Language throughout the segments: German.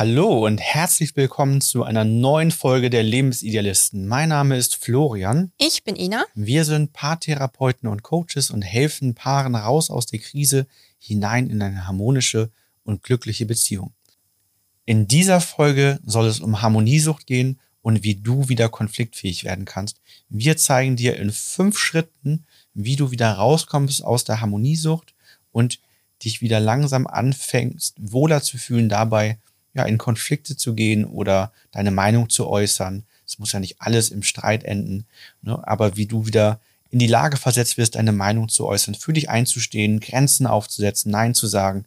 Hallo und herzlich willkommen zu einer neuen Folge der Lebensidealisten. Mein Name ist Florian. Ich bin Ina. Wir sind Paartherapeuten und Coaches und helfen Paaren raus aus der Krise hinein in eine harmonische und glückliche Beziehung. In dieser Folge soll es um Harmoniesucht gehen und wie du wieder konfliktfähig werden kannst. Wir zeigen dir in fünf Schritten, wie du wieder rauskommst aus der Harmoniesucht und dich wieder langsam anfängst, wohler zu fühlen dabei, ja, in Konflikte zu gehen oder deine Meinung zu äußern. Es muss ja nicht alles im Streit enden, ne? aber wie du wieder in die Lage versetzt wirst, deine Meinung zu äußern, für dich einzustehen, Grenzen aufzusetzen, Nein zu sagen,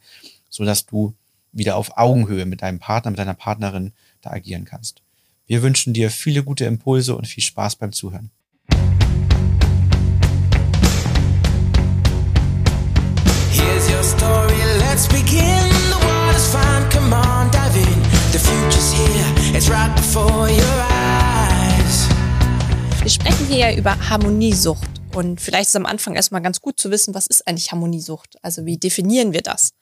so dass du wieder auf Augenhöhe mit deinem Partner, mit deiner Partnerin da agieren kannst. Wir wünschen dir viele gute Impulse und viel Spaß beim Zuhören. Here's your story, let's begin. Water's fine, come on, dive in. The future's here, it's right before your eyes. Wir sprechen hier ja über Harmoniesucht. Und vielleicht ist am Anfang erstmal ganz gut zu wissen, was ist eigentlich Harmoniesucht? Also wie definieren wir das?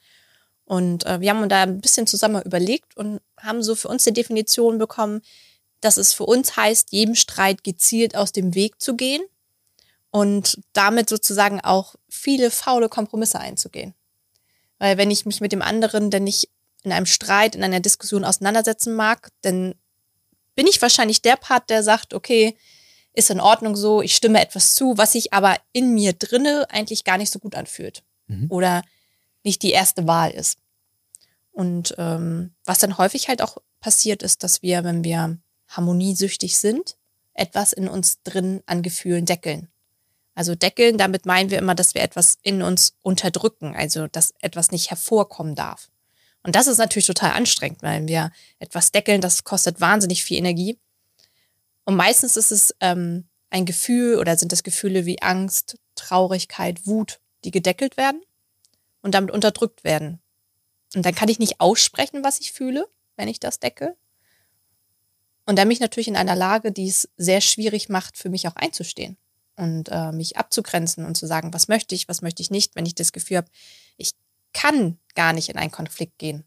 Und äh, wir haben uns da ein bisschen zusammen überlegt und haben so für uns die Definition bekommen, dass es für uns heißt, jedem Streit gezielt aus dem Weg zu gehen und damit sozusagen auch viele faule Kompromisse einzugehen. Weil wenn ich mich mit dem anderen denn nicht in einem Streit, in einer Diskussion auseinandersetzen mag, dann bin ich wahrscheinlich der Part, der sagt, okay, ist in Ordnung so, ich stimme etwas zu, was sich aber in mir drinne eigentlich gar nicht so gut anfühlt Mhm. oder nicht die erste Wahl ist. Und ähm, was dann häufig halt auch passiert ist, dass wir, wenn wir harmoniesüchtig sind, etwas in uns drin an Gefühlen deckeln. Also deckeln, damit meinen wir immer, dass wir etwas in uns unterdrücken, also dass etwas nicht hervorkommen darf. Und das ist natürlich total anstrengend, weil wir etwas deckeln, das kostet wahnsinnig viel Energie. Und meistens ist es ähm, ein Gefühl oder sind das Gefühle wie Angst, Traurigkeit, Wut, die gedeckelt werden und damit unterdrückt werden. Und dann kann ich nicht aussprechen, was ich fühle, wenn ich das decke. Und dann mich natürlich in einer Lage, die es sehr schwierig macht, für mich auch einzustehen und äh, mich abzugrenzen und zu sagen, was möchte ich, was möchte ich nicht, wenn ich das Gefühl habe, ich kann gar nicht in einen Konflikt gehen,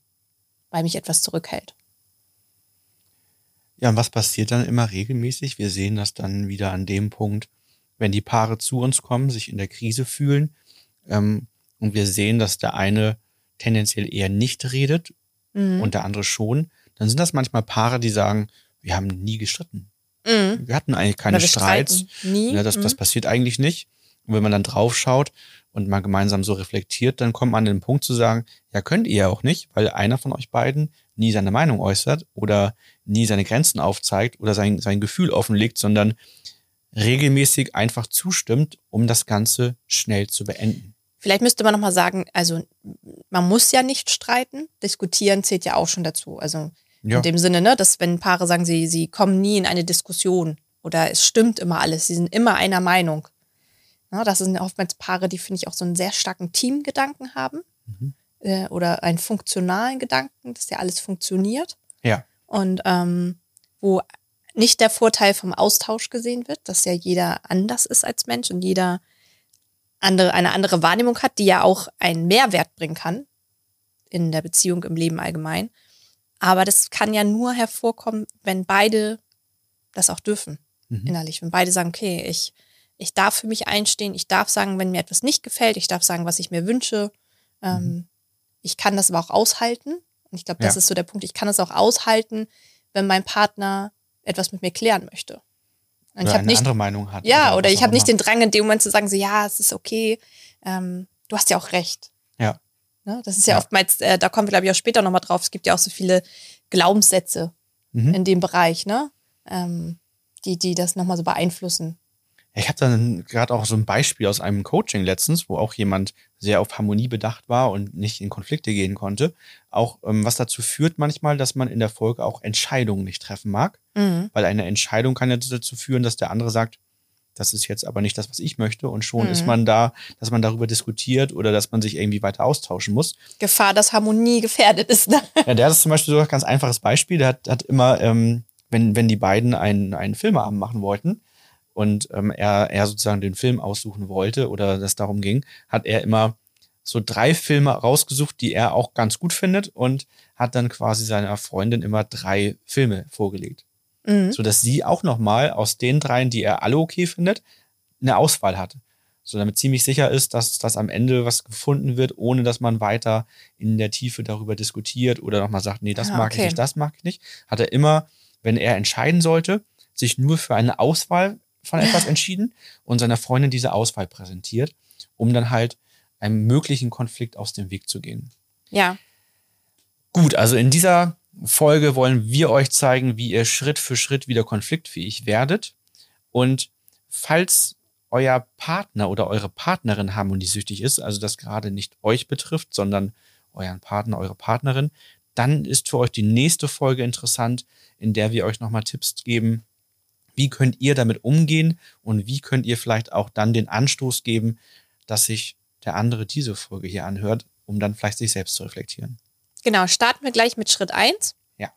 weil mich etwas zurückhält. Ja, und was passiert dann immer regelmäßig? Wir sehen das dann wieder an dem Punkt, wenn die Paare zu uns kommen, sich in der Krise fühlen ähm, und wir sehen, dass der eine tendenziell eher nicht redet Mhm. und der andere schon, dann sind das manchmal Paare, die sagen, wir haben nie gestritten. Mhm. Wir hatten eigentlich keine Streits. Nie. Ja, das, das Mhm. passiert eigentlich nicht. Und wenn man dann drauf schaut und mal gemeinsam so reflektiert, dann kommt man an den Punkt zu sagen, ja, könnt ihr ja auch nicht, weil einer von euch beiden nie seine Meinung äußert oder nie seine Grenzen aufzeigt oder sein, sein Gefühl offenlegt, sondern regelmäßig einfach zustimmt, um das Ganze schnell zu beenden. Vielleicht müsste man nochmal sagen, also man muss ja nicht streiten. Diskutieren zählt ja auch schon dazu. Also Ja, in dem Sinne, ne, dass wenn Paare sagen, sie, sie kommen nie in eine Diskussion oder es stimmt immer alles, sie sind immer einer Meinung. Ja, das sind oftmals Paare, die, finde ich, auch so einen sehr starken Teamgedanken haben Mhm. äh, oder einen funktionalen Gedanken, dass ja alles funktioniert. ja, Und ähm, wo nicht der Vorteil vom Austausch gesehen wird, dass ja jeder anders ist als Mensch und jeder andere, eine andere Wahrnehmung hat, die ja auch einen Mehrwert bringen kann in der Beziehung, im Leben allgemein. Aber das kann ja nur hervorkommen, wenn beide das auch dürfen, Mhm. innerlich. Wenn beide sagen, okay, ich, ich darf für mich einstehen, ich darf sagen, wenn mir etwas nicht gefällt, ich darf sagen, was ich mir wünsche. Ähm, Ich kann das aber auch aushalten. Und ich glaube, das Ja. ist so der Punkt. Ich kann es auch aushalten, wenn mein Partner etwas mit mir klären möchte. Und oder ich habe eine nicht, andere Meinung hat. ja, oder was ich habe nicht den Drang in dem Moment zu sagen, so, ja, es ist okay, ähm, du hast ja auch recht. Ja. Ne? Das ist ja, Ja. oftmals, äh, da kommen wir, glaube ich, auch später nochmal drauf. Es gibt ja auch so viele Glaubenssätze Mhm. in dem Bereich, ne? Ähm, die, die das nochmal so beeinflussen. Ich habe dann gerade auch so ein Beispiel aus einem Coaching letztens, wo auch jemand sehr auf Harmonie bedacht war und nicht in Konflikte gehen konnte. Auch ähm, was dazu führt manchmal, dass man in der Folge auch Entscheidungen nicht treffen mag, Mhm. weil eine Entscheidung kann ja dazu führen, dass der andere sagt, das ist jetzt aber nicht das, was ich möchte. Und schon Mhm. ist man da, dass man darüber diskutiert oder dass man sich irgendwie weiter austauschen muss. Gefahr, dass Harmonie gefährdet ist. Ne? Ja, der ist zum Beispiel so ein ganz einfaches Beispiel. Der hat, hat immer, ähm, wenn, wenn die beiden einen, einen Filmeabend machen wollten und ähm, er, er sozusagen den Film aussuchen wollte oder das darum ging, hat er immer so drei Filme rausgesucht, die er auch ganz gut findet und hat dann quasi seiner Freundin immer drei Filme vorgelegt. Mhm. So dass sie auch nochmal aus den dreien, die er alle okay findet, eine Auswahl hatte. So damit ziemlich sicher ist, dass das am Ende was gefunden wird, ohne dass man weiter in der Tiefe darüber diskutiert oder nochmal sagt, nee, das Ah, mag ich okay. nicht, das mag ich nicht. Hat er immer, wenn er entscheiden sollte, sich nur für eine Auswahl von etwas entschieden und seiner Freundin diese Auswahl präsentiert, um dann halt einem möglichen Konflikt aus dem Weg zu gehen. Ja, Gut, also in dieser Folge wollen wir euch zeigen, wie ihr Schritt für Schritt wieder konfliktfähig werdet. Und falls euer Partner oder eure Partnerin harmoniesüchtig ist, also das gerade nicht euch betrifft, sondern euren Partner, eure Partnerin, dann ist für euch die nächste Folge interessant, in der wir euch nochmal Tipps geben, wie könnt ihr damit umgehen und wie könnt ihr vielleicht auch dann den Anstoß geben, dass sich der andere diese Folge hier anhört, um dann vielleicht sich selbst zu reflektieren. genau. Starten wir gleich mit Schritt eins. Ja.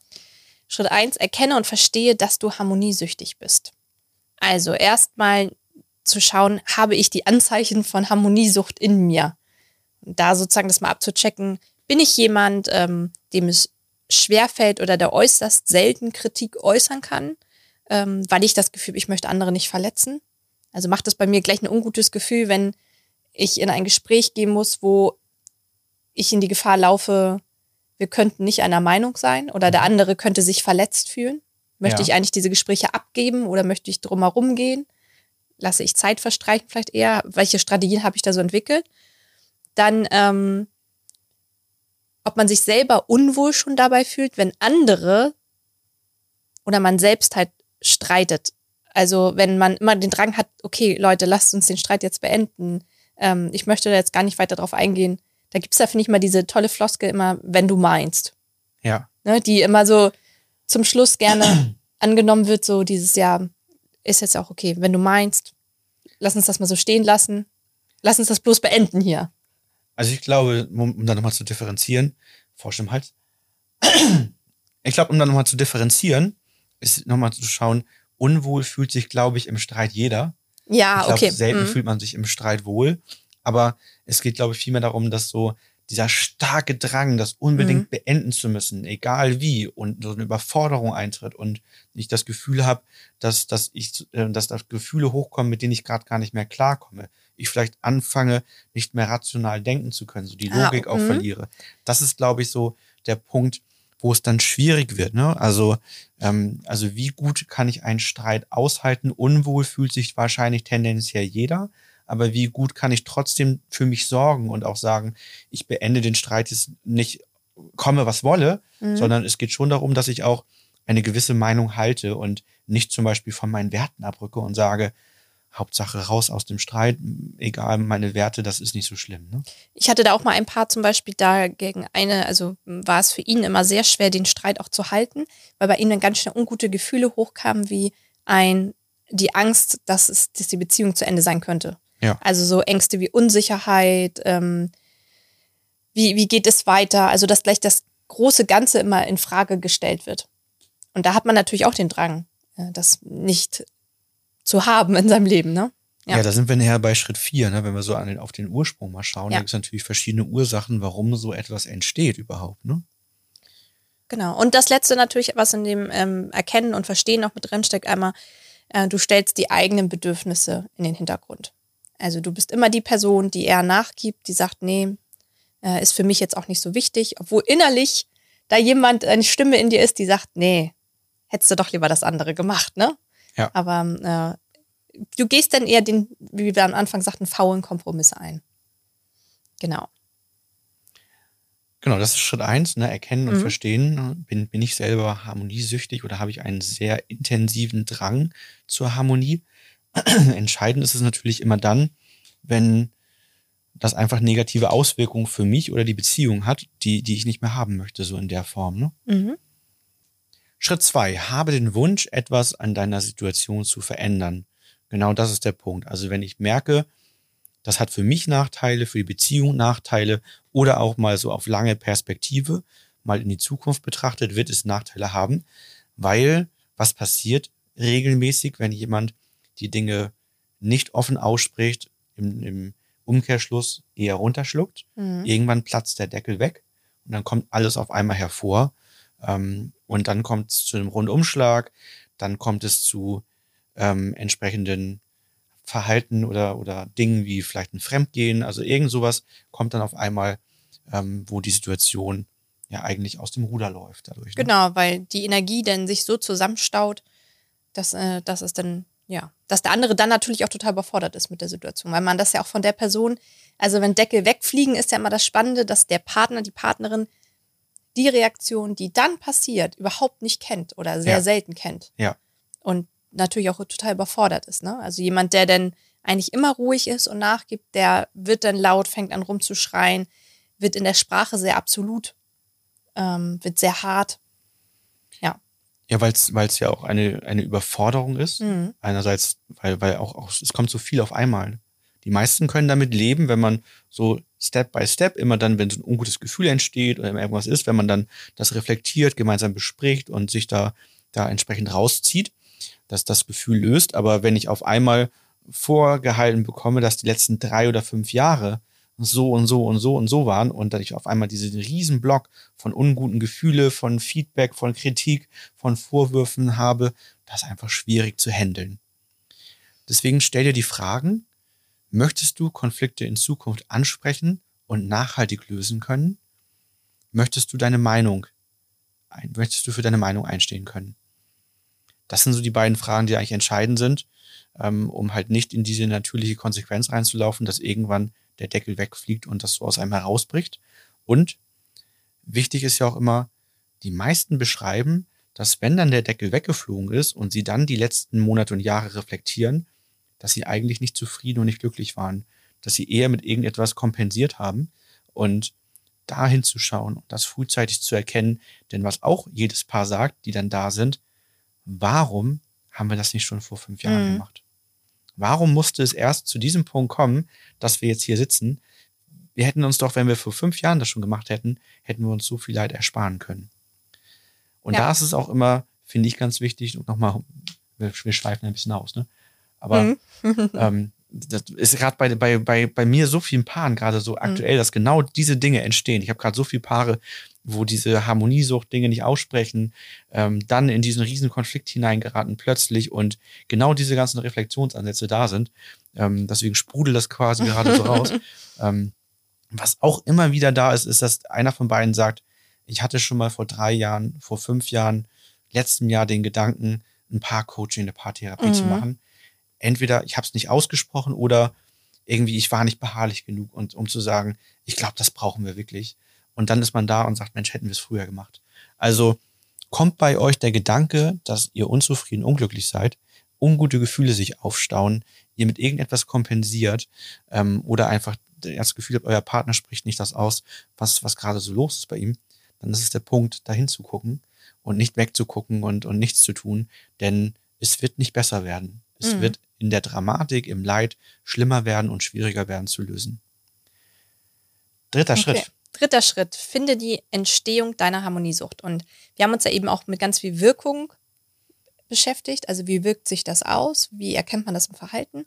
Schritt eins: erkenne und verstehe, dass du harmoniesüchtig bist. Also erstmal zu schauen, habe ich die Anzeichen von Harmoniesucht in mir? Und da sozusagen das mal abzuchecken, bin ich jemand, ähm, dem es schwerfällt oder der äußerst selten Kritik äußern kann, ähm, weil ich das Gefühl, ich möchte andere nicht verletzen. Also macht es bei mir gleich ein ungutes Gefühl, wenn ich in ein Gespräch gehen muss, wo ich in die Gefahr laufe, wir könnten nicht einer Meinung sein oder der andere könnte sich verletzt fühlen. Möchte Ja. ich eigentlich diese Gespräche abgeben oder möchte ich drumherum gehen? Lasse ich Zeit verstreichen vielleicht eher? Welche Strategien habe ich da so entwickelt? Dann, ähm, ob man sich selber unwohl schon dabei fühlt, wenn andere oder man selbst halt streitet. Also wenn man immer den Drang hat, okay, Leute, lasst uns den Streit jetzt beenden. Ähm, ich möchte da jetzt gar nicht weiter drauf eingehen. Da gibt's da, finde ich, mal diese tolle Floskel immer, wenn du meinst. Ja. Ne, die immer so zum Schluss gerne angenommen wird, so dieses Jahr ist jetzt auch okay, wenn du meinst, lass uns das mal so stehen lassen. Lass uns das bloß beenden hier. Also ich glaube, um, um da nochmal zu differenzieren, Frosch im Hals. Ich glaube, um da nochmal zu differenzieren, ist nochmal zu schauen, unwohl fühlt sich, glaube ich, im Streit jeder. Ja, ich glaube, okay. selten Mhm. fühlt man sich im Streit wohl. Aber es geht, glaube ich, vielmehr darum, dass so dieser starke Drang, das unbedingt Mhm. beenden zu müssen, egal wie, und so eine Überforderung eintritt und ich das Gefühl habe, dass, dass ich, äh, dass da Gefühle hochkommen, mit denen ich gerade gar nicht mehr klarkomme. Ich vielleicht anfange, nicht mehr rational denken zu können, so die Ah, Logik auch mhm. verliere. Das ist, glaube ich, so der Punkt, wo es dann schwierig wird. Ne? Also, ähm, also wie gut kann ich einen Streit aushalten? Unwohl fühlt sich wahrscheinlich tendenziell jeder. Aber wie gut kann ich trotzdem für mich sorgen und auch sagen, ich beende den Streit jetzt nicht, komme was wolle, Mhm. sondern es geht schon darum, dass ich auch eine gewisse Meinung halte und nicht zum Beispiel von meinen Werten abrücke und sage, Hauptsache raus aus dem Streit, egal meine Werte, das ist nicht so schlimm. Ne? Ich hatte da auch mal ein paar zum Beispiel da gegen eine, also war es für ihn immer sehr schwer, den Streit auch zu halten, weil bei ihm dann ganz schnell ungute Gefühle hochkamen, wie ein, die Angst, dass es, dass die Beziehung zu Ende sein könnte. Ja. Also so Ängste wie Unsicherheit, ähm, wie, wie geht es weiter? Also dass gleich das große Ganze immer in Frage gestellt wird. Und da hat man natürlich auch den Drang, äh, das nicht zu haben in seinem Leben, ne? Ja. Ja. da sind wir näher bei Schritt vier, ne? wenn wir so an den, auf den Ursprung mal schauen. Ja. Da gibt es natürlich verschiedene Ursachen, warum so etwas entsteht überhaupt. Ne? Genau. Und das letzte natürlich, was in dem ähm, Erkennen und Verstehen noch mit drin steckt, einmal, äh, du stellst die eigenen Bedürfnisse in den Hintergrund. Also du bist immer die Person, die eher nachgibt, die sagt, nee, äh, ist für mich jetzt auch nicht so wichtig, obwohl innerlich da jemand, eine Stimme in dir ist, die sagt, nee, hättest du doch lieber das andere gemacht, ne? Ja. Aber äh, du gehst dann eher den, wie wir am Anfang sagten, faulen Kompromiss ein. Genau. Genau, das ist Schritt eins, ne? erkennen und Mhm. verstehen. Bin, bin ich selber harmoniesüchtig oder habe ich einen sehr intensiven Drang zur Harmonie? Entscheidend ist es natürlich immer dann, wenn das einfach negative Auswirkungen für mich oder die Beziehung hat, die, die ich nicht mehr haben möchte, so in der Form. Ne? Mhm. Schritt zwei, habe den Wunsch, etwas an deiner Situation zu verändern. Genau das ist der Punkt. Also wenn ich merke, das hat für mich Nachteile, für die Beziehung Nachteile oder auch mal so auf lange Perspektive, mal in die Zukunft betrachtet, wird es Nachteile haben, weil was passiert regelmäßig, wenn jemand die Dinge nicht offen ausspricht, im, im Umkehrschluss eher runterschluckt. Mhm. Irgendwann platzt der Deckel weg und dann kommt alles auf einmal hervor. Ähm, und dann kommt es zu einem Rundumschlag, dann kommt es zu ähm, entsprechenden Verhalten oder, oder Dingen wie vielleicht ein Fremdgehen, also irgend sowas kommt dann auf einmal, ähm, wo die Situation ja eigentlich aus dem Ruder läuft dadurch. Ne? Genau, weil die Energie dann sich so zusammenstaut, dass, äh, dass es dann, ja, dass der andere dann natürlich auch total überfordert ist mit der Situation, weil man das ja auch von der Person, also wenn Deckel wegfliegen, ist ja immer das Spannende, dass der Partner, die Partnerin die Reaktion, die dann passiert, überhaupt nicht kennt oder sehr Ja. selten kennt. Ja. Und natürlich auch total überfordert ist. Ne? Also jemand, der dann eigentlich immer ruhig ist und nachgibt, der wird dann laut, fängt an rumzuschreien, wird in der Sprache sehr absolut, ähm, wird sehr hart. Ja. Ja, weil es ja auch eine, eine Überforderung ist. Mhm. Einerseits, weil, weil auch, auch, es kommt so viel auf einmal. Die meisten können damit leben, wenn man so Step by Step, immer dann, wenn so ein ungutes Gefühl entsteht oder irgendwas ist, wenn man dann das reflektiert, gemeinsam bespricht und sich da, da entsprechend rauszieht, dass das Gefühl löst. Aber wenn ich auf einmal vorgehalten bekomme, dass die letzten drei oder fünf Jahre so und so und so und so waren und dass ich auf einmal diesen riesen Block von unguten Gefühle, von Feedback, von Kritik, von Vorwürfen habe, das ist einfach schwierig zu handeln. Deswegen stell dir die Fragen, möchtest du Konflikte in Zukunft ansprechen und nachhaltig lösen können? Möchtest du deine Meinung, ein, möchtest du für deine Meinung einstehen können? Das sind so die beiden Fragen, die eigentlich entscheidend sind, ähm, um halt nicht in diese natürliche Konsequenz reinzulaufen, dass irgendwann der Deckel wegfliegt und das so aus einem herausbricht. Und wichtig ist ja auch immer, die meisten beschreiben, dass wenn dann der Deckel weggeflogen ist und sie dann die letzten Monate und Jahre reflektieren, dass sie eigentlich nicht zufrieden und nicht glücklich waren, dass sie eher mit irgendetwas kompensiert haben und dahin zu schauen und das frühzeitig zu erkennen, denn was auch jedes Paar sagt, die dann da sind, warum haben wir das nicht schon vor fünf Jahren Mhm. gemacht? Warum musste es erst zu diesem Punkt kommen, dass wir jetzt hier sitzen? Wir hätten uns doch, wenn wir vor fünf Jahren das schon gemacht hätten, hätten wir uns so viel Leid ersparen können. Und Ja. da ist es auch immer, finde ich ganz wichtig, und nochmal, wir, wir schweifen ein bisschen aus, ne? Aber Mhm. ähm, das ist gerade bei, bei, bei, bei mir so vielen Paaren gerade so aktuell, dass genau diese Dinge entstehen. Ich habe gerade so viele Paare, wo diese Harmoniesucht-Dinge nicht aussprechen, ähm, dann in diesen riesen Konflikt hineingeraten plötzlich und genau diese ganzen Reflexionsansätze da sind. Ähm, deswegen sprudelt das quasi gerade so raus. Ähm, was auch immer wieder da ist, ist, dass einer von beiden sagt, ich hatte schon mal vor drei Jahren, vor fünf Jahren, letztem Jahr den Gedanken, ein Paar-Coaching, eine Paartherapie zu Mhm. machen. Entweder ich habe es nicht ausgesprochen oder irgendwie ich war nicht beharrlich genug, und, um zu sagen, ich glaube, das brauchen wir wirklich. Und dann ist man da und sagt, Mensch, hätten wir es früher gemacht. Also kommt bei euch der Gedanke, dass ihr unzufrieden, unglücklich seid, ungute Gefühle sich aufstauen, ihr mit irgendetwas kompensiert ähm, oder einfach das Gefühl habt, euer Partner spricht nicht das aus, was, was gerade so los ist bei ihm, dann ist es der Punkt, dahin zu gucken und nicht wegzugucken und, und nichts zu tun, denn es wird nicht besser werden. Es Mhm. wird in der Dramatik, im Leid schlimmer werden und schwieriger werden zu lösen. Dritter Okay. Schritt. Dritter Schritt, finde die Entstehung deiner Harmoniesucht. Und wir haben uns ja eben auch mit ganz viel Wirkung beschäftigt. Also wie wirkt sich das aus? Wie erkennt man das im Verhalten?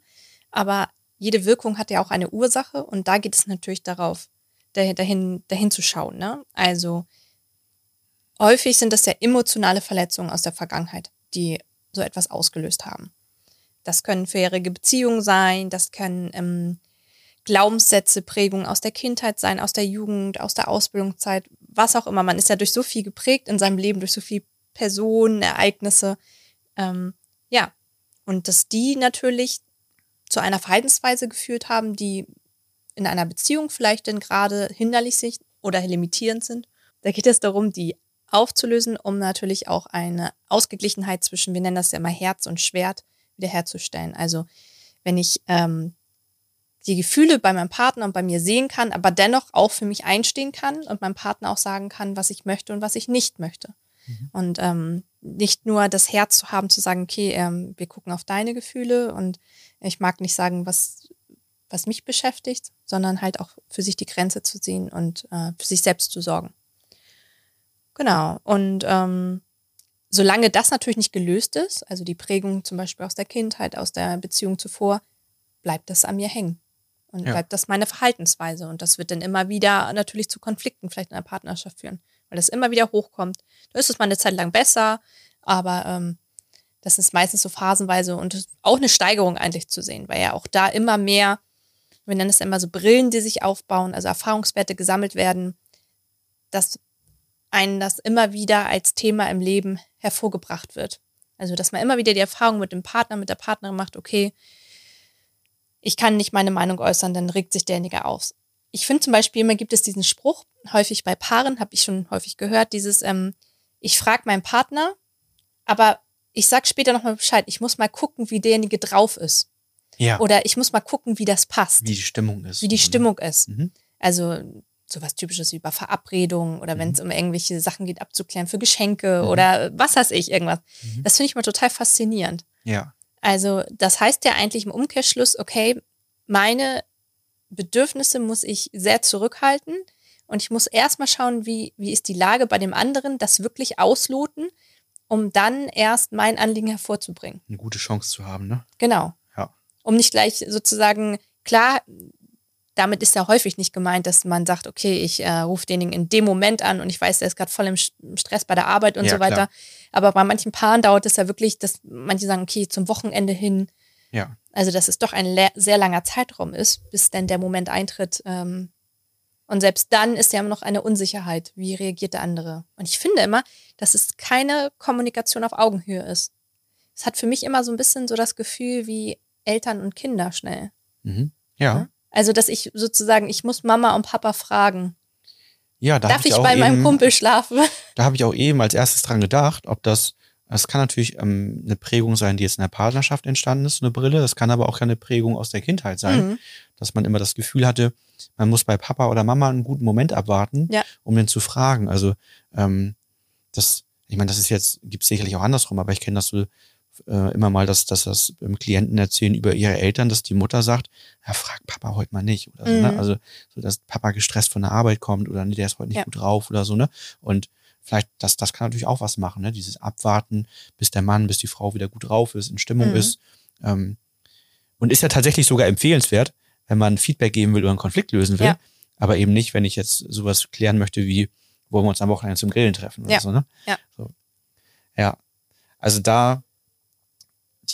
Aber jede Wirkung hat ja auch eine Ursache und da geht es natürlich darauf, dahin, dahin, dahin zu schauen. Ne? Also häufig sind das ja emotionale Verletzungen aus der Vergangenheit, die so etwas ausgelöst haben. Das können vorherige Beziehungen sein, das können ähm, Glaubenssätze, Prägungen aus der Kindheit sein, aus der Jugend, aus der Ausbildungszeit, was auch immer. Man ist ja durch so viel geprägt in seinem Leben, durch so viele Personen, Ereignisse. Ähm, ja, und dass die natürlich zu einer Verhaltensweise geführt haben, die in einer Beziehung vielleicht denn gerade hinderlich sind oder limitierend sind. Da geht es darum, die aufzulösen, um natürlich auch eine Ausgeglichenheit zwischen, wir nennen das ja immer Herz und Schwert, wiederherzustellen. Also wenn ich ähm, die Gefühle bei meinem Partner und bei mir sehen kann, aber dennoch auch für mich einstehen kann und meinem Partner auch sagen kann, was ich möchte und was ich nicht möchte. Und ähm, nicht nur das Herz zu haben, zu sagen, okay, ähm, wir gucken auf deine Gefühle und ich mag nicht sagen, was, was mich beschäftigt, sondern halt auch für sich die Grenze zu ziehen und äh, für sich selbst zu sorgen. Genau. Und ähm, solange das natürlich nicht gelöst ist, also die Prägung zum Beispiel aus der Kindheit, aus der Beziehung zuvor, bleibt das an mir hängen. Und Ja. bleibt das meine Verhaltensweise. Und das wird dann immer wieder natürlich zu Konflikten vielleicht in der Partnerschaft führen, weil das immer wieder hochkommt. Da ist es mal eine Zeit lang besser, aber ähm, das ist meistens so phasenweise und auch eine Steigerung eigentlich zu sehen, weil ja auch da immer mehr, wir nennen es immer so Brillen, die sich aufbauen, also Erfahrungswerte gesammelt werden, dass einen das immer wieder als Thema im Leben hervorgebracht wird. Also, dass man immer wieder die Erfahrung mit dem Partner, mit der Partnerin macht, okay, ich kann nicht meine Meinung äußern, dann regt sich derjenige auf. Ich finde zum Beispiel, immer gibt es diesen Spruch, häufig bei Paaren, habe ich schon häufig gehört, dieses, ähm, ich frage meinen Partner, aber ich sag später nochmal Bescheid, ich muss mal gucken, wie derjenige drauf ist. Ja. Oder ich muss mal gucken, wie das passt, wie die Stimmung ist. wie die Stimmung ist. Mhm. Also sowas typisches wie bei Verabredungen oder wenn es um irgendwelche Sachen geht, abzuklären für Geschenke Mhm. oder was weiß ich, irgendwas. Mhm. Das finde ich mal total faszinierend. Ja. Also das heißt ja eigentlich im Umkehrschluss, okay, meine Bedürfnisse muss ich sehr zurückhalten und ich muss erstmal schauen, wie, wie ist die Lage bei dem anderen, das wirklich ausloten, um dann erst mein Anliegen hervorzubringen. Eine gute Chance zu haben, ne? Genau. Ja. Um nicht gleich sozusagen, klar, damit ist ja häufig nicht gemeint, dass man sagt, okay, ich äh, rufe denjenigen in dem Moment an und ich weiß, der ist gerade voll im Stress bei der Arbeit und Ja, so weiter. klar. Aber bei manchen Paaren dauert es ja wirklich, dass manche sagen, okay, zum Wochenende hin. Ja. Also, dass es doch ein sehr langer Zeitraum ist, bis dann der Moment eintritt. Ähm, und selbst dann ist ja immer noch eine Unsicherheit. Wie reagiert der andere? Und ich finde immer, dass es keine Kommunikation auf Augenhöhe ist. Es hat für mich immer so ein bisschen so das Gefühl wie Eltern und Kinder schnell. Mhm. Ja. Also, dass ich sozusagen, ich muss Mama und Papa fragen, Ja, da darf ich auch bei meinem eben- Kumpel schlafen? Da habe ich auch eben als erstes dran gedacht, ob das, das kann natürlich ähm, eine Prägung sein, die jetzt in der Partnerschaft entstanden ist, eine Brille. Das kann aber auch eine Prägung aus der Kindheit sein, Mhm. dass man immer das Gefühl hatte, man muss bei Papa oder Mama einen guten Moment abwarten, Ja. um den zu fragen. Also ähm, das, ich meine, das ist jetzt, gibt sicherlich auch andersrum, aber ich kenne das so äh, immer mal, dass, dass das Klienten erzählen über ihre Eltern, dass die Mutter sagt, ja, frag Papa heute mal nicht. Oder so, ne? Mhm. Also so, dass Papa gestresst von der Arbeit kommt oder nee, der ist heute nicht Ja. gut drauf oder so, ne? Und vielleicht, das, das kann natürlich auch was machen, ne? Dieses Abwarten, bis der Mann, bis die Frau wieder gut drauf ist, in Stimmung Mhm. ist. Ähm, und ist ja tatsächlich sogar empfehlenswert, wenn man Feedback geben will oder einen Konflikt lösen will. Ja. Aber eben nicht, wenn ich jetzt sowas klären möchte wie, wollen wir uns am Wochenende zum Grillen treffen oder Ja. so, ne? Ja. So. Ja. Also da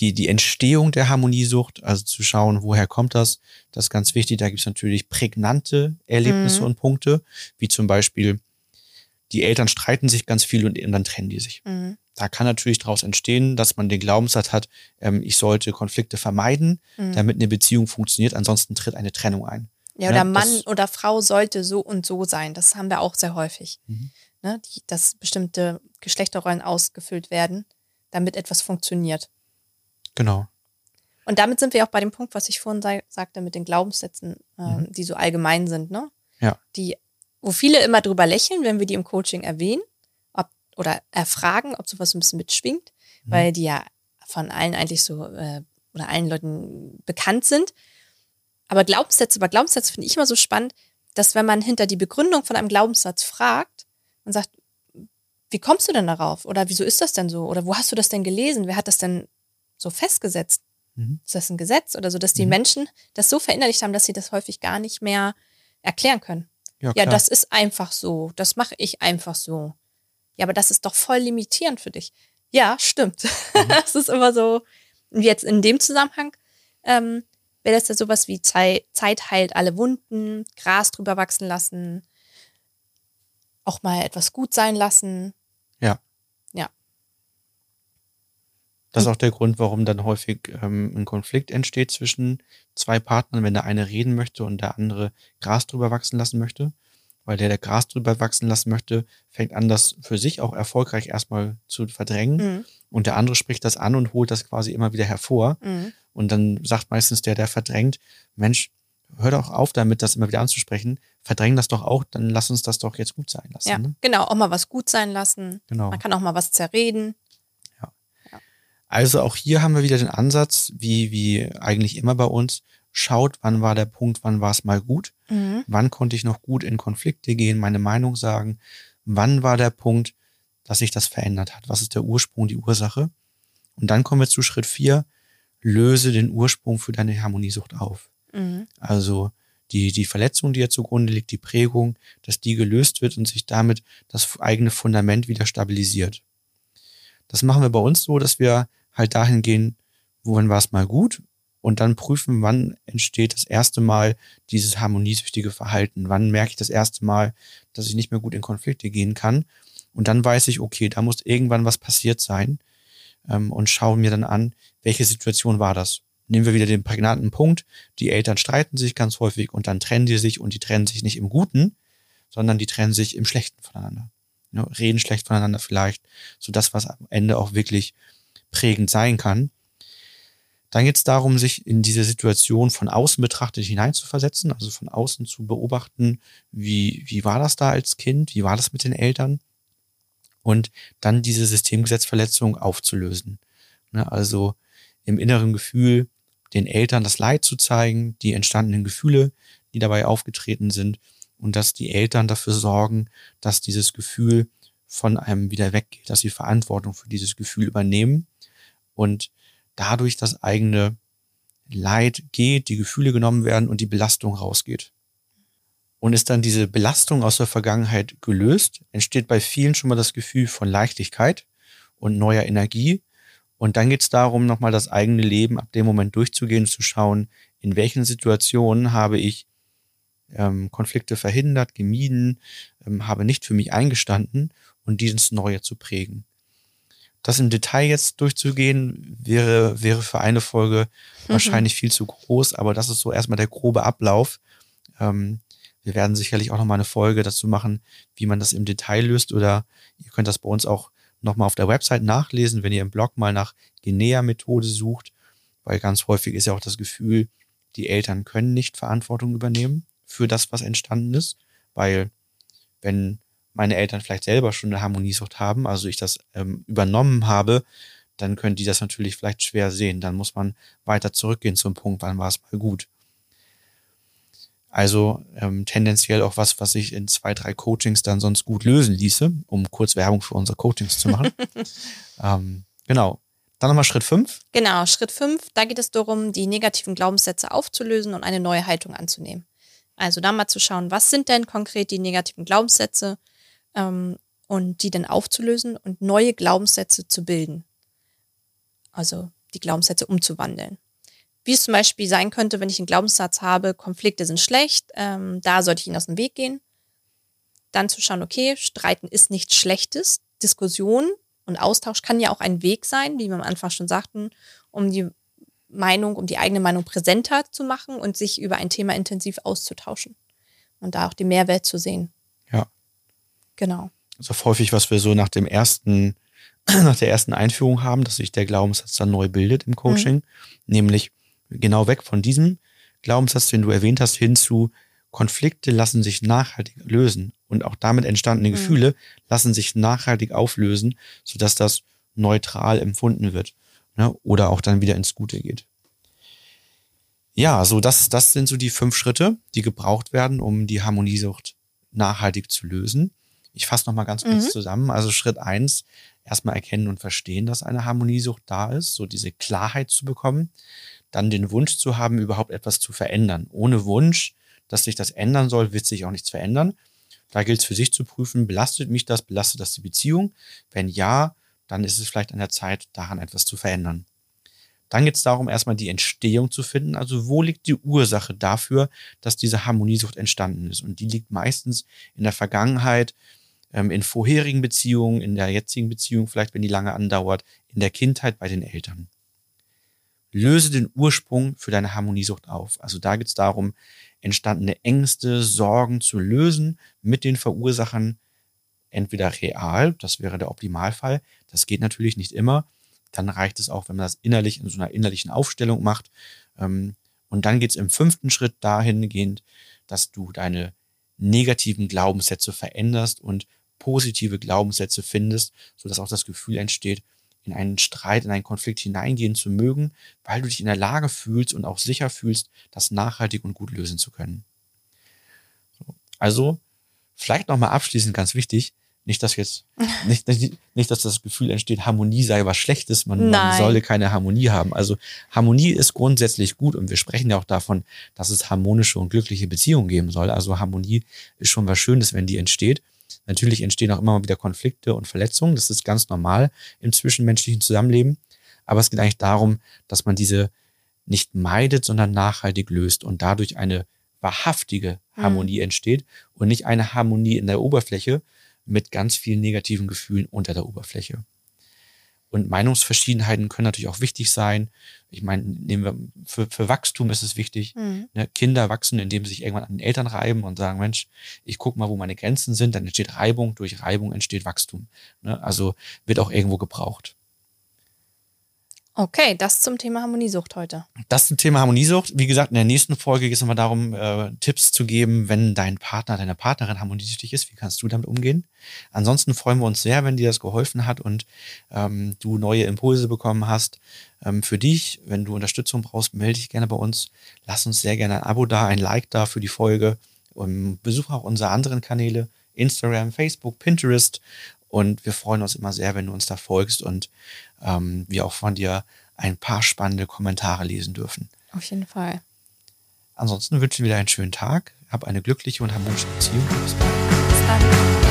die, die Entstehung der Harmoniesucht, also zu schauen, woher kommt das, das ist ganz wichtig. Da gibt es natürlich prägnante Erlebnisse Mhm. und Punkte, wie zum Beispiel, die Eltern streiten sich ganz viel und, und dann trennen die sich. Mhm. Da kann natürlich daraus entstehen, dass man den Glaubenssatz hat, ähm, ich sollte Konflikte vermeiden, Mhm. damit eine Beziehung funktioniert, ansonsten tritt eine Trennung ein. Ja, oder Ja, Mann das- oder Frau sollte so und so sein. Das haben wir auch sehr häufig. Mhm. Ne, die, dass bestimmte Geschlechterrollen ausgefüllt werden, damit etwas funktioniert. Genau. Und damit sind wir auch bei dem Punkt, was ich vorhin sa sagte, mit den Glaubenssätzen, ähm, Mhm. die so allgemein sind, ne? Ja. Die, wo viele immer drüber lächeln, wenn wir die im Coaching erwähnen, ob, oder erfragen, ob sowas ein bisschen mitschwingt, Mhm. weil die ja von allen eigentlich so, äh, oder allen Leuten bekannt sind. Aber Glaubenssätze, bei Glaubenssätzen finde ich immer so spannend, dass wenn man hinter die Begründung von einem Glaubenssatz fragt und sagt, wie kommst du denn darauf? Oder wieso ist das denn so? Oder wo hast du das denn gelesen? Wer hat das denn so festgesetzt? Mhm. Ist das ein Gesetz oder so, dass die Mhm. Menschen das so verinnerlicht haben, dass sie das häufig gar nicht mehr erklären können? Ja, Ja, das ist einfach so. Das mache ich einfach so. Ja, aber das ist doch voll limitierend für dich. Ja, stimmt. Mhm. Das ist immer so. Und jetzt in dem Zusammenhang ähm, wäre das ja sowas wie Zeit, Zeit heilt alle Wunden, Gras drüber wachsen lassen, auch mal etwas gut sein lassen. Ja. Ja. Das ist auch der Grund, warum dann häufig ähm, ein Konflikt entsteht zwischen zwei Partnern, wenn der eine reden möchte und der andere Gras drüber wachsen lassen möchte. Weil der, der Gras drüber wachsen lassen möchte, fängt an, das für sich auch erfolgreich erstmal zu verdrängen. Mhm. Und der andere spricht das an und holt das quasi immer wieder hervor. Mhm. Und dann sagt meistens der, der verdrängt, Mensch, hör doch auf damit, das immer wieder anzusprechen. Verdräng das doch auch, dann lass uns das doch jetzt gut sein lassen. Ja, Ne? genau. Auch mal was gut sein lassen. Genau. Man kann auch mal was zerreden. Also auch hier haben wir wieder den Ansatz, wie, wie eigentlich immer bei uns, schaut, wann war der Punkt, wann war es mal gut, Mhm. wann konnte ich noch gut in Konflikte gehen, meine Meinung sagen, wann war der Punkt, dass sich das verändert hat, was ist der Ursprung, die Ursache. Und dann kommen wir zu Schritt vier: löse den Ursprung für deine Harmoniesucht auf. Mhm. Also die, die Verletzung, die ja zugrunde liegt, die Prägung, dass die gelöst wird und sich damit das eigene Fundament wieder stabilisiert. Das machen wir bei uns so, dass wir halt dahin gehen, wohin war es mal gut und dann prüfen, wann entsteht das erste Mal dieses harmoniesüchtige Verhalten. Wann merke ich das erste Mal, dass ich nicht mehr gut in Konflikte gehen kann. Und dann weiß ich, okay, da muss irgendwann was passiert sein ähm, und schaue mir dann an, welche Situation war das. Nehmen wir wieder den prägnanten Punkt. Die Eltern streiten sich ganz häufig und dann trennen die sich und die trennen sich nicht im Guten, sondern die trennen sich im Schlechten voneinander. Ja, reden schlecht voneinander vielleicht, so das, was am Ende auch wirklich prägend sein kann. Dann geht es darum, sich in diese Situation von außen betrachtet hineinzuversetzen, also von außen zu beobachten, wie, wie war das da als Kind, wie war das mit den Eltern und dann diese Systemgesetzverletzung aufzulösen. Ne, also im inneren Gefühl den Eltern das Leid zu zeigen, die entstandenen Gefühle, die dabei aufgetreten sind und dass die Eltern dafür sorgen, dass dieses Gefühl von einem wieder weggeht, dass sie Verantwortung für dieses Gefühl übernehmen und dadurch das eigene Leid geht, die Gefühle genommen werden und die Belastung rausgeht. Und ist dann diese Belastung aus der Vergangenheit gelöst, entsteht bei vielen schon mal das Gefühl von Leichtigkeit und neuer Energie. Und dann geht es darum, nochmal das eigene Leben ab dem Moment durchzugehen, zu schauen, in welchen Situationen habe ich ähm, Konflikte verhindert, gemieden, ähm, habe nicht für mich eingestanden und dieses Neue zu prägen. Das im Detail jetzt durchzugehen, wäre, wäre für eine Folge mhm. wahrscheinlich viel zu groß, aber das ist so erstmal der grobe Ablauf. Ähm, wir werden sicherlich auch nochmal eine Folge dazu machen, wie man das im Detail löst oder ihr könnt das bei uns auch nochmal auf der Website nachlesen, wenn ihr im Blog mal nach Genea-Methode sucht, weil ganz häufig ist ja auch das Gefühl, die Eltern können nicht Verantwortung übernehmen für das, was entstanden ist, weil wenn meine Eltern vielleicht selber schon eine Harmoniesucht haben, also ich das ähm, übernommen habe, dann können die das natürlich vielleicht schwer sehen. Dann muss man weiter zurückgehen zum Punkt, wann war es mal gut. Also ähm, tendenziell auch was, was sich in zwei, drei Coachings dann sonst gut lösen ließe, um kurz Werbung für unsere Coachings zu machen. ähm, genau. Dann nochmal Schritt fünf. Genau, Schritt fünf. Da geht es darum, die negativen Glaubenssätze aufzulösen und eine neue Haltung anzunehmen. Also da mal zu schauen, was sind denn konkret die negativen Glaubenssätze ähm, und die dann aufzulösen und neue Glaubenssätze zu bilden. Also die Glaubenssätze umzuwandeln. Wie es zum Beispiel sein könnte, wenn ich einen Glaubenssatz habe, Konflikte sind schlecht, ähm, da sollte ich ihnen aus dem Weg gehen. Dann zu schauen, okay, Streiten ist nichts Schlechtes, Diskussion und Austausch kann ja auch ein Weg sein, wie wir am Anfang schon sagten, um die Meinung, um die eigene Meinung präsenter zu machen und sich über ein Thema intensiv auszutauschen und da auch den Mehrwert zu sehen. Genau. Also häufig, was wir so nach dem ersten, nach der ersten Einführung haben, dass sich der Glaubenssatz dann neu bildet im Coaching, mhm. nämlich genau weg von diesem Glaubenssatz, den du erwähnt hast, hin zu Konflikte lassen sich nachhaltig lösen und auch damit entstandene mhm. Gefühle lassen sich nachhaltig auflösen, sodass das neutral empfunden wird ne? oder auch dann wieder ins Gute geht. Ja, so das, das sind so die fünf Schritte, die gebraucht werden, um die Harmoniesucht nachhaltig zu lösen. Ich fasse nochmal ganz kurz mhm. zusammen. Also Schritt eins, erstmal erkennen und verstehen, dass eine Harmoniesucht da ist, so diese Klarheit zu bekommen, dann den Wunsch zu haben, überhaupt etwas zu verändern. Ohne Wunsch, dass sich das ändern soll, wird sich auch nichts verändern. Da gilt es für sich zu prüfen, belastet mich das, belastet das die Beziehung? Wenn ja, dann ist es vielleicht an der Zeit, daran etwas zu verändern. Dann geht es darum, erstmal die Entstehung zu finden. Also wo liegt die Ursache dafür, dass diese Harmoniesucht entstanden ist? Und die liegt meistens in der Vergangenheit, ähm, in vorherigen Beziehungen, in der jetzigen Beziehung, vielleicht wenn die lange andauert, in der Kindheit bei den Eltern. Löse den Ursprung für deine Harmoniesucht auf. Also da geht es darum, entstandene Ängste, Sorgen zu lösen mit den Verursachern entweder real, das wäre der Optimalfall, das geht natürlich nicht immer, dann reicht es auch, wenn man das innerlich in so einer innerlichen Aufstellung macht. Ähm, und dann geht es im fünften Schritt dahingehend, dass du deine negativen Glaubenssätze veränderst und positive Glaubenssätze findest, sodass auch das Gefühl entsteht, in einen Streit, in einen Konflikt hineingehen zu mögen, weil du dich in der Lage fühlst und auch sicher fühlst, das nachhaltig und gut lösen zu können. Also, vielleicht nochmal abschließend ganz wichtig, Nicht, dass jetzt, nicht, nicht, nicht, dass das Gefühl entsteht, Harmonie sei was Schlechtes, man, man solle keine Harmonie haben. Also Harmonie ist grundsätzlich gut und wir sprechen ja auch davon, dass es harmonische und glückliche Beziehungen geben soll. Also Harmonie ist schon was Schönes, wenn die entsteht. Natürlich entstehen auch immer mal wieder Konflikte und Verletzungen. Das ist ganz normal im zwischenmenschlichen Zusammenleben. Aber es geht eigentlich darum, dass man diese nicht meidet, sondern nachhaltig löst und dadurch eine wahrhaftige Harmonie entsteht und nicht eine Harmonie in der Oberfläche mit ganz vielen negativen Gefühlen unter der Oberfläche. Und Meinungsverschiedenheiten können natürlich auch wichtig sein. Ich meine, nehmen wir, für, für Wachstum ist es wichtig. Mhm. Ne? Kinder wachsen, indem sie sich irgendwann an den Eltern reiben und sagen, Mensch, ich guck mal, wo meine Grenzen sind. Dann entsteht Reibung, durch Reibung entsteht Wachstum. Ne? Also wird auch irgendwo gebraucht. Okay, das zum Thema Harmoniesucht heute. Das zum Thema Harmoniesucht. Wie gesagt, in der nächsten Folge geht es nochmal darum, äh, Tipps zu geben, wenn dein Partner, deine Partnerin harmoniesüchtig ist. Wie kannst du damit umgehen? Ansonsten freuen wir uns sehr, wenn dir das geholfen hat und ähm, du neue Impulse bekommen hast. Ähm, für dich, wenn du Unterstützung brauchst, melde dich gerne bei uns. Lass uns sehr gerne ein Abo da, ein Like da für die Folge. Und besuche auch unsere anderen Kanäle, Instagram, Facebook, Pinterest. Und wir freuen uns immer sehr, wenn du uns da folgst und ähm, wir auch von dir ein paar spannende Kommentare lesen dürfen. Auf jeden Fall. Ansonsten wünschen wir dir einen schönen Tag, hab eine glückliche und harmonische Beziehung. Bis bald. Bis dann.